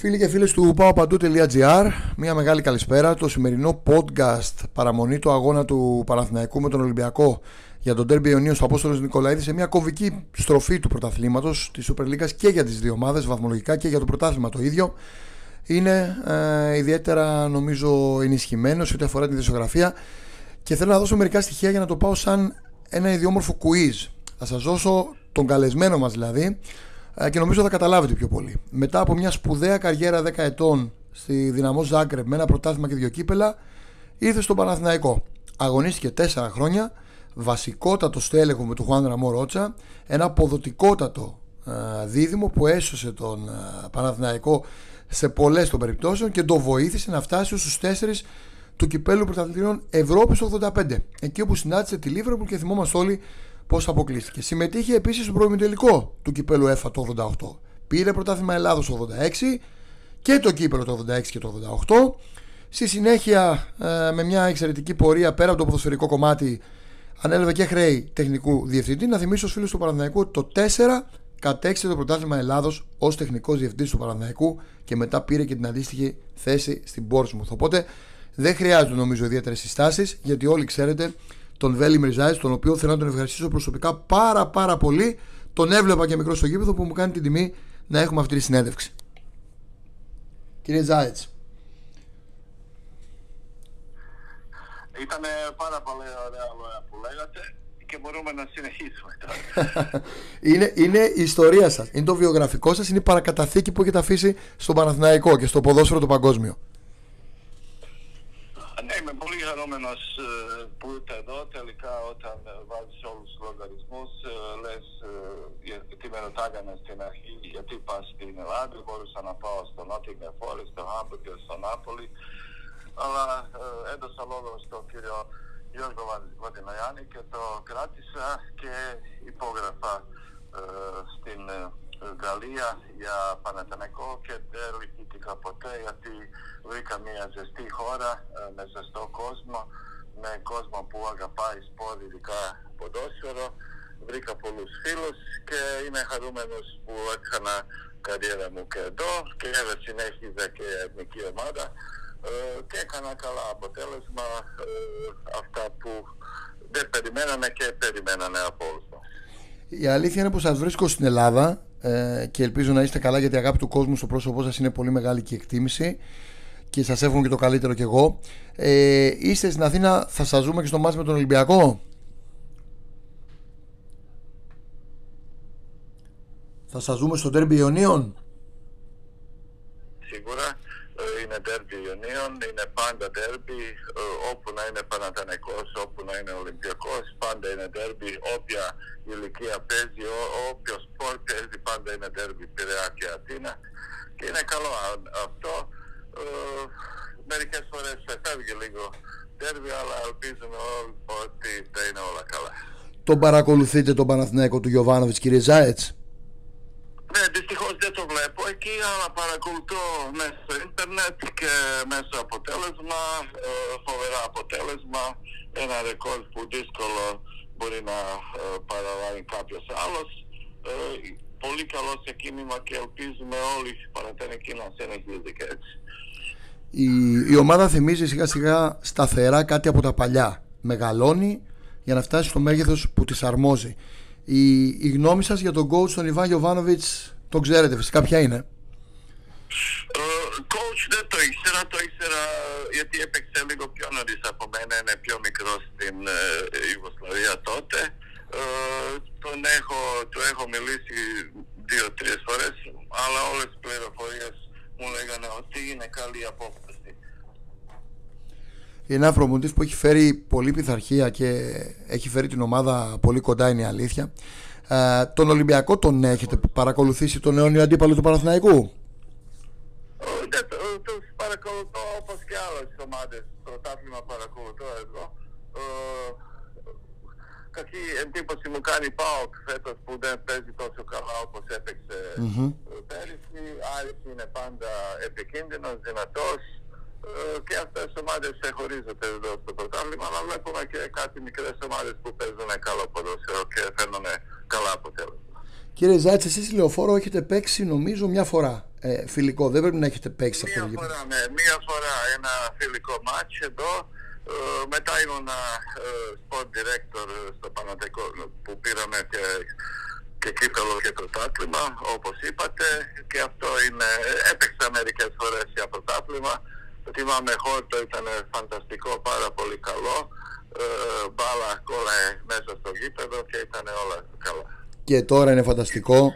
Φίλοι και φίλες του paopandou.gr Μια μεγάλη καλησπέρα Το σημερινό podcast παραμονή του αγώνα του Παναθηναϊκού με τον Ολυμπιακό για τον Τέρμπι Ιωνίου στο Απόστολος Νικολαίδης σε μια κομβική στροφή του πρωταθλήματος της Super League και για τις δύο ομάδες, βαθμολογικά και για το πρωτάθλημα το ίδιο. Είναι ε, ιδιαίτερα νομίζω ενισχυμένος σε ό,τι αφορά την δισογραφία και θέλω να δώσω μερικά στοιχεία για να το πάω σαν ένα ιδιόμορφο quiz. Θα σας δώσω τον καλεσμένο μας δηλαδή ε, και νομίζω θα καταλάβετε πιο πολύ. Μετά από μια σπουδαία καριέρα 10 ετών στη Δυναμό Ζάγκρεπ με ένα πρωτάθλημα και δύο κύπελα, ήρθε στον Παναθηναϊκό. Αγωνίστηκε 4 χρόνια, βασικότατο στέλεχος με τον Χουάν Ραμό Ρότσα, ένα αποδοτικότατο ε, δίδυμο που έσωσε τον ε, Παναθηναϊκό σε πολλές των περιπτώσεων και το βοήθησε να φτάσει στους 4 του κυπέλου πρωταθλητριών Ευρώπης 85. Εκεί όπου συνάντησε τη Λίβερπουλ και θυμόμαστε όλοι πώς αποκλείστηκε. Συμμετείχε επίσης στο τελικό του κυπέλου ΕΦΑ το 88. Πήρε πρωτάθλημα Ελλάδος το 86 και το κύπελο το 86 και το 88. Στη συνέχεια, ε, με μια εξαιρετική πορεία πέρα από το ποδοσφαιρικό κομμάτι, ανέλαβε και χρέη τεχνικού διευθυντή. Να θυμίσω στους φίλους του Παναθηναϊκού το 4 κατέξε το πρωτάθλημα Ελλάδος ως τεχνικός διευθυντής του Παναθηναϊκού και μετά πήρε και την αντίστοιχη θέση στην Πόρσμουθ. Οπότε δεν χρειάζονται νομίζω ιδιαίτερες συστάσεις γιατί όλοι ξέρετε τον Βέλη Μριζάης, τον οποίο θέλω να τον ευχαριστήσω προσωπικά πάρα πάρα πολύ. Τον έβλεπα και μικρό στο γήπεδο που μου κάνει την τιμή να έχουμε αυτή τη συνέντευξη. Κύριε Ζάιτς. Ήταν πάρα πολύ ωραία λόγια που λέγατε και μπορούμε να συνεχίσουμε είναι, είναι η ιστορία σας, είναι το βιογραφικό σας, είναι η παρακαταθήκη που έχετε αφήσει στο Παναθηναϊκό και στο ποδόσφαιρο το παγκόσμιο. Bolíharomenos pultad óta város logaritmus lesz Timero Taganestének így a tipasztine Lábri, Borussana Paosztó, Nottingham Forest, a Hamburg, a Napoli, ali e, edo sa logosto, kjer kirio još go Vadina janike to Kratisa, ke i pografa e, s tim e, λόγο στον κύριο Γιώργο Βαντινοιάννη και το κράτησα και υπόγραφα στην Γαλλία για Παναθηναϊκό και δεν λυπήθηκα ποτέ γιατί βρήκα μια ζεστή χώρα ε, με ζεστό κόσμο, με κόσμο που αγαπάει σπορ, ειδικά ποδόσφαιρο. Βρήκα πολλούς φίλους και είμαι χαρούμενος που έκανα καριέρα μου και εδώ και συνέχιζα και εθνική ομάδα ε, και έκανα καλά αποτέλεσμα ε, αυτά που δεν περιμέναμε και περιμένανε από όλους μας. Η αλήθεια είναι που σας βρίσκω στην Ελλάδα ε, και ελπίζω να είστε καλά γιατί η αγάπη του κόσμου στο πρόσωπό σας είναι πολύ μεγάλη και εκτίμηση και σας εύχομαι και το καλύτερο κι εγώ. Ε, είστε στην Αθήνα, θα σας ζούμε και στο μάτς με τον Ολυμπιακό. Θα σας δούμε στο τέρμπι Ιωνίων. Σίγουρα είναι τέρμπι Ιωνίων, είναι πάντα τέρμπι, ε, όπου να είναι Παναθηναϊκός, όπου να είναι Ολυμπιακός, πάντα είναι τέρμπι, όποια ηλικία παίζει, ό, όποιο σπορ παίζει, πάντα είναι τέρμπι Πειραιά και Αθήνα και είναι καλό αυτό. Ε, μερικές φορές φεύγει λίγο τέρμπι, αλλά ελπίζουμε όλοι ότι θα είναι όλα καλά. Τον παρακολουθείτε τον Παναθηναϊκό του Γιωβάνοβιτς κύριε Ζάετς; Ναι, δυστυχώς δεν το βλέπω εκεί, αλλά παρακολουθώ μέσα στο ίντερνετ και μέσα αποτέλεσμα, ε, φοβερά αποτέλεσμα, ένα ρεκόρ που δύσκολο μπορεί να ε, παραλάβει κάποιος άλλος. Ε, πολύ καλό σε κίνημα και ελπίζουμε όλοι εκεί να συνεχίζει και έτσι. Η, η ομάδα θυμίζει σιγά σιγά σταθερά κάτι από τα παλιά. Μεγαλώνει για να φτάσει στο μέγεθος που της αρμόζει. Η, η γνώμη σας για τον coach τον Ιβάν Γιωβάνοβιτς τον ξέρετε φυσικά ποια είναι; Uh, coach δεν το ήξερα, το ήξερα γιατί έπαιξε λίγο πιο νωρίς από μένα, είναι πιο μικρό στην uh, τότε. Uh, τον έχω, του έχω μιλήσει δύο-τρεις φορές, αλλά όλες τις πληροφορίες μου λέγανε ότι είναι καλή απόφαση. Είναι ένα προμοντής που έχει φέρει πολύ πειθαρχία και έχει φέρει την ομάδα πολύ κοντά είναι η αλήθεια. Ε, τον Ολυμπιακό τον έχετε παρακολουθήσει τον αιώνιο αντίπαλο του Παναθηναϊκού; Δεν το, το παρακολουθώ όπως και άλλες ομάδες. Το τάφλημα παρακολουθώ εδώ. Ε, κακή εντύπωση μου κάνει πάω φέτος που δεν παίζει τόσο καλά όπως έπαιξε mm-hmm. πέρυσι. Άρης είναι πάντα επικίνδυνος, δυνατός. Ε, και αυτές οι ομάδες χωρίζονται εδώ στο πρωτάθλημα, αλλά βλέπουμε και κάτι μικρές ομάδες που παίζουν καλό ποδόσφαιρο και φέρνουν καλά αποτέλεσμα. Κύριε Ζάτση, εσείς λεωφόρο έχετε παίξει νομίζω μια φορά. Ε, φιλικό, δεν πρέπει να έχετε παίξει αυτό το φορά, ναι, μία φορά ένα φιλικό μάτς εδώ. Ε, μετά ήμουν ε, sport director στο Πανατεκό που πήραμε και, και κύπελο και πρωτάθλημα, όπως είπατε. Και αυτό είναι, έπαιξα μερικές φορές για πρωτάθλημα. Θυμάμαι χόρτο, ήταν φανταστικό, πάρα πολύ καλό. Ε, μπάλα κόλλα μέσα στο γήπεδο και ήταν όλα καλά. Και τώρα είναι φανταστικό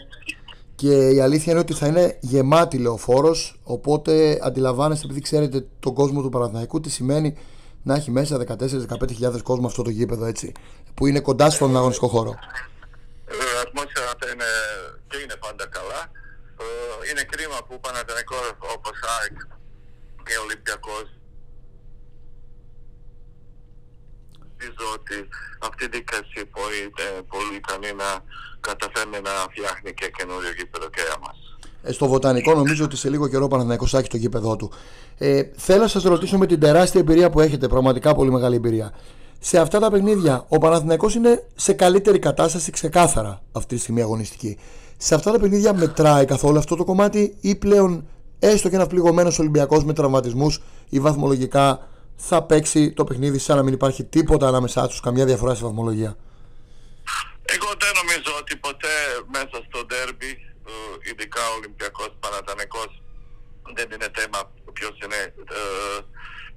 και η αλήθεια είναι ότι θα είναι γεμάτη λεωφόρος. Οπότε αντιλαμβάνεστε, επειδή ξέρετε τον κόσμο του Παναθηναϊκού, τι σημαίνει να έχει μέσα 14-15 κόσμο αυτό το γήπεδο έτσι, που είναι κοντά στον αγωνιστικό χώρο. Η ε, ατμόσφαιρα είναι, και είναι πάντα καλά. Ε, είναι κρίμα που Παναθηναϊκός όπως ΑΕΚ και Ολυμπιακός νομίζω ότι αυτή η δίκαση μπορεί ε, πολύ ικανή να καταφέρνει να φτιάχνει και καινούριο γήπεδο και για μας. Ε, στο Βοτανικό νομίζω ότι σε λίγο καιρό Παναθηναϊκός έχει το γήπεδό του. Ε, θέλω να σας ρωτήσω με την τεράστια εμπειρία που έχετε, πραγματικά πολύ μεγάλη εμπειρία. Σε αυτά τα παιχνίδια ο Παναθηναϊκός είναι σε καλύτερη κατάσταση ξεκάθαρα αυτή τη στιγμή αγωνιστική. Σε αυτά τα παιχνίδια μετράει καθόλου αυτό το κομμάτι ή πλέον έστω και ένα πληγωμένος Ολυμπιακός με τραυματισμούς ή βαθμολογικά θα παίξει το παιχνίδι σαν να μην υπάρχει τίποτα ανάμεσά τους, καμιά διαφορά στη βαθμολογία. Εγώ δεν νομίζω ότι ποτέ μέσα στο ντέρμπι, ε, ειδικά ο Ολυμπιακός Πανατανικός, δεν είναι θέμα ποιος είναι ε,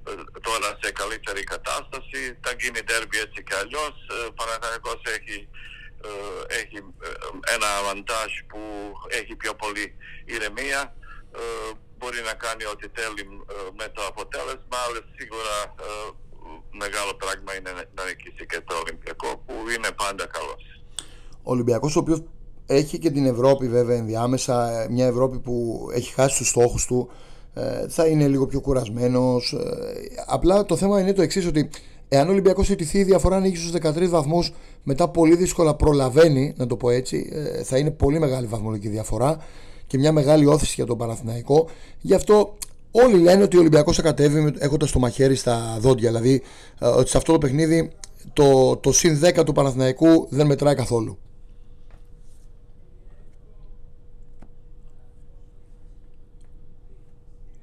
ε, τώρα σε καλύτερη κατάσταση. Θα γίνει ντέρμπι έτσι κι αλλιώς. Ο Πανατανικός έχει, έχει ένα αβαντάζ που έχει πιο πολύ ηρεμία μπορεί να κάνει ό,τι θέλει ε, με το αποτέλεσμα, αλλά σίγουρα ε, μεγάλο πράγμα είναι να νικήσει και το Ολυμπιακό που είναι πάντα καλός. Ο Ολυμπιακός ο οποίος έχει και την Ευρώπη βέβαια ενδιάμεσα, ε, μια Ευρώπη που έχει χάσει τους στόχους του, θα είναι λίγο πιο κουρασμένος. Απλά το θέμα είναι το εξής ότι εάν ο Ολυμπιακός ετηθεί η διαφορά ανοίγει στους 13 βαθμούς μετά πολύ δύσκολα προλαβαίνει, να το πω έτσι, θα είναι πολύ μεγάλη βαθμολογική διαφορά και μια μεγάλη όθηση για τον Παναθηναϊκό. Γι' αυτό όλοι λένε ότι ο Ολυμπιακός θα κατέβει έχοντας το μαχαίρι στα δόντια. Δηλαδή ε, ότι σε αυτό το παιχνίδι το, το συν 10 του Παναθηναϊκού δεν μετράει καθόλου.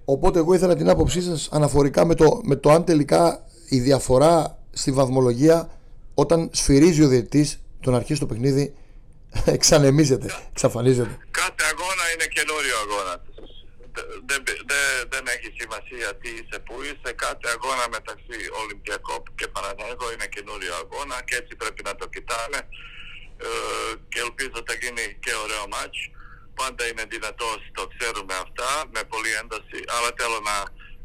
Οπότε εγώ ήθελα την άποψή σας αναφορικά με το, με το αν τελικά η διαφορά στη βαθμολογία όταν σφυρίζει ο διαιτητής τον αρχίσει το παιχνίδι εξανεμίζεται, εξαφανίζεται. Κάθε αγώνα είναι καινούριο αγώνα. Δεν, δεν, δεν έχει σημασία τι είσαι που είσαι. Κάθε αγώνα μεταξύ Ολυμπιακό και Παναθηναϊκό είναι καινούριο αγώνα και έτσι πρέπει να το κοιτάμε. Ε, και ελπίζω θα γίνει και ωραίο μάτς. Πάντα είναι δυνατός, το ξέρουμε αυτά, με πολλή ένταση, αλλά θέλω να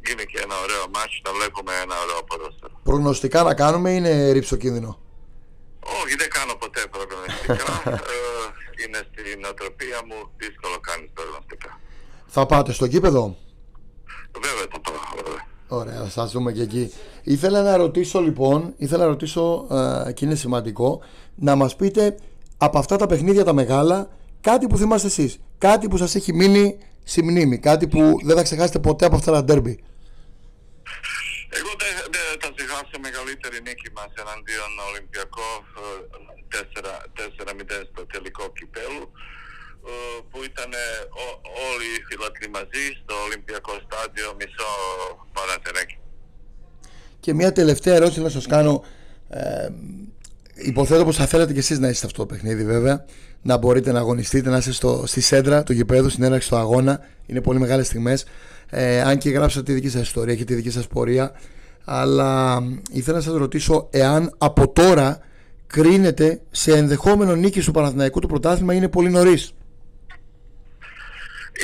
γίνει και ένα ωραίο μάτς, να βλέπουμε ένα ωραίο ποδόσφαιρο. Προγνωστικά να κάνουμε είναι ρίψο κίνδυνο; Όχι, δεν κάνω ποτέ προγνωστικά. ε, είναι στην οτροπία μου, δύσκολο κάνεις προγνωστικά. Θα πάτε στο κήπεδο; Βέβαια θα πάω, βέβαια. Ωραία, θα δούμε και εκεί. Ήθελα να ρωτήσω λοιπόν, ήθελα να ρωτήσω ε, και είναι σημαντικό, να μας πείτε από αυτά τα παιχνίδια τα μεγάλα, κάτι που θυμάστε εσείς, κάτι που σας έχει μείνει στη μνήμη, κάτι που δεν θα ξεχάσετε ποτέ από αυτά τα ντέρμπι. Εγώ δεν δε, θα ξεχάσω μεγαλύτερη νίκη μας εναντίον Ολυμπιακό 4-0 στο τελικό κυπέλου ε, που ήταν όλοι οι φιλατροί μαζί στο Ολυμπιακό στάδιο μισό παραθεράκι. Και μια τελευταία ερώτηση να σας κάνω. Ε, Υποθέτω πως θα θέλατε και εσείς να είστε αυτό το παιχνίδι βέβαια. Να μπορείτε να αγωνιστείτε, να είστε στο, στη σέντρα του γηπέδου, στην έναρξη του αγώνα. Είναι πολύ μεγάλες στιγμές. Ε, αν και γράψατε τη δική σας ιστορία και τη δική σας πορεία αλλά ήθελα να σας ρωτήσω εάν από τώρα κρίνεται σε ενδεχόμενο νίκη του Παναθηναϊκού το πρωτάθλημα είναι πολύ νωρίς.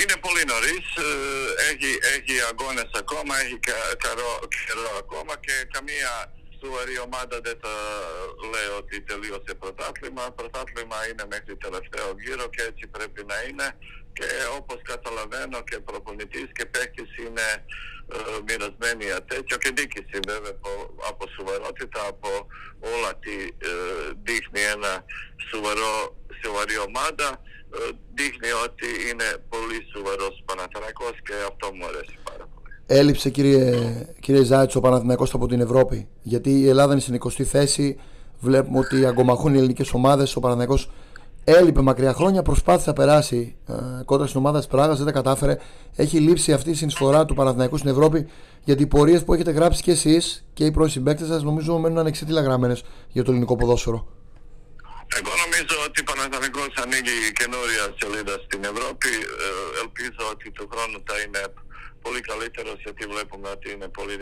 Είναι πολύ νωρίς. Ε, έχει, έχει αγώνες ακόμα, έχει καιρό, καιρό ακόμα και καμία σοβαρή ομάδα δεν θα λέει ότι τελείωσε πρωτάθλημα. Πρωτάθλημα είναι μέχρι τελευταίο γύρο και έτσι πρέπει να είναι. Και όπως καταλαβαίνω και προπονητής και παίκτης είναι ε, μοιρασμένοι τέτοιο και δίκηση βέβαια από, από σοβαρότητα, από όλα τι ε, δείχνει ένα σοβαρό, σοβαρή ομάδα ε, δείχνει ότι είναι πολύ σοβαρός Παναθηναϊκός και αυτό μου αρέσει πάρα πολύ. Έλειψε κύριε, κύριε Ζάιτς ο Παναθηναϊκός από την Ευρώπη. Γιατί η Ελλάδα είναι στην 20η θέση. Βλέπουμε ότι αγκομαχούν οι ελληνικές ομάδες. Ο Παναθηναϊκός Έλειπε μακριά χρόνια, προσπάθησε να περάσει ε, κόντρα στην ομάδα της Πράγας, δεν τα κατάφερε. Έχει λείψει αυτή η συνεισφορά του Παναθηναϊκού στην Ευρώπη γιατί οι πορείες που έχετε γράψει και εσείς και οι πρώην συμπαίκτες σας νομίζω μένουν ανεξίτηλα γραμμένες για το ελληνικό ποδόσφαιρο. Εγώ νομίζω ότι ο Παναθηναϊκός ανοίγει καινούρια σελίδα στην Ευρώπη. Ε, ελπίζω ότι το χρόνο θα είναι πολύ καλύτερος γιατί βλέπουμε ότι είναι πολύ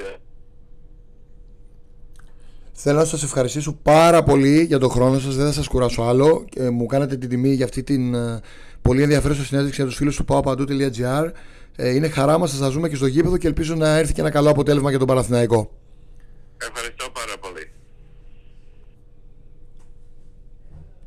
Θέλω να σας ευχαριστήσω πάρα πολύ για τον χρόνο σας, δεν θα σας κουράσω άλλο. Ε, μου κάνατε την τιμή για αυτή την ε, πολύ ενδιαφέρουσα συνέντευξη για τους φίλους του paopandou.gr. Ε, είναι χαρά μας να σας δούμε και στο γήπεδο και ελπίζω να έρθει και ένα καλό αποτέλεσμα για τον Παναθηναϊκό. Ευχαριστώ πάρα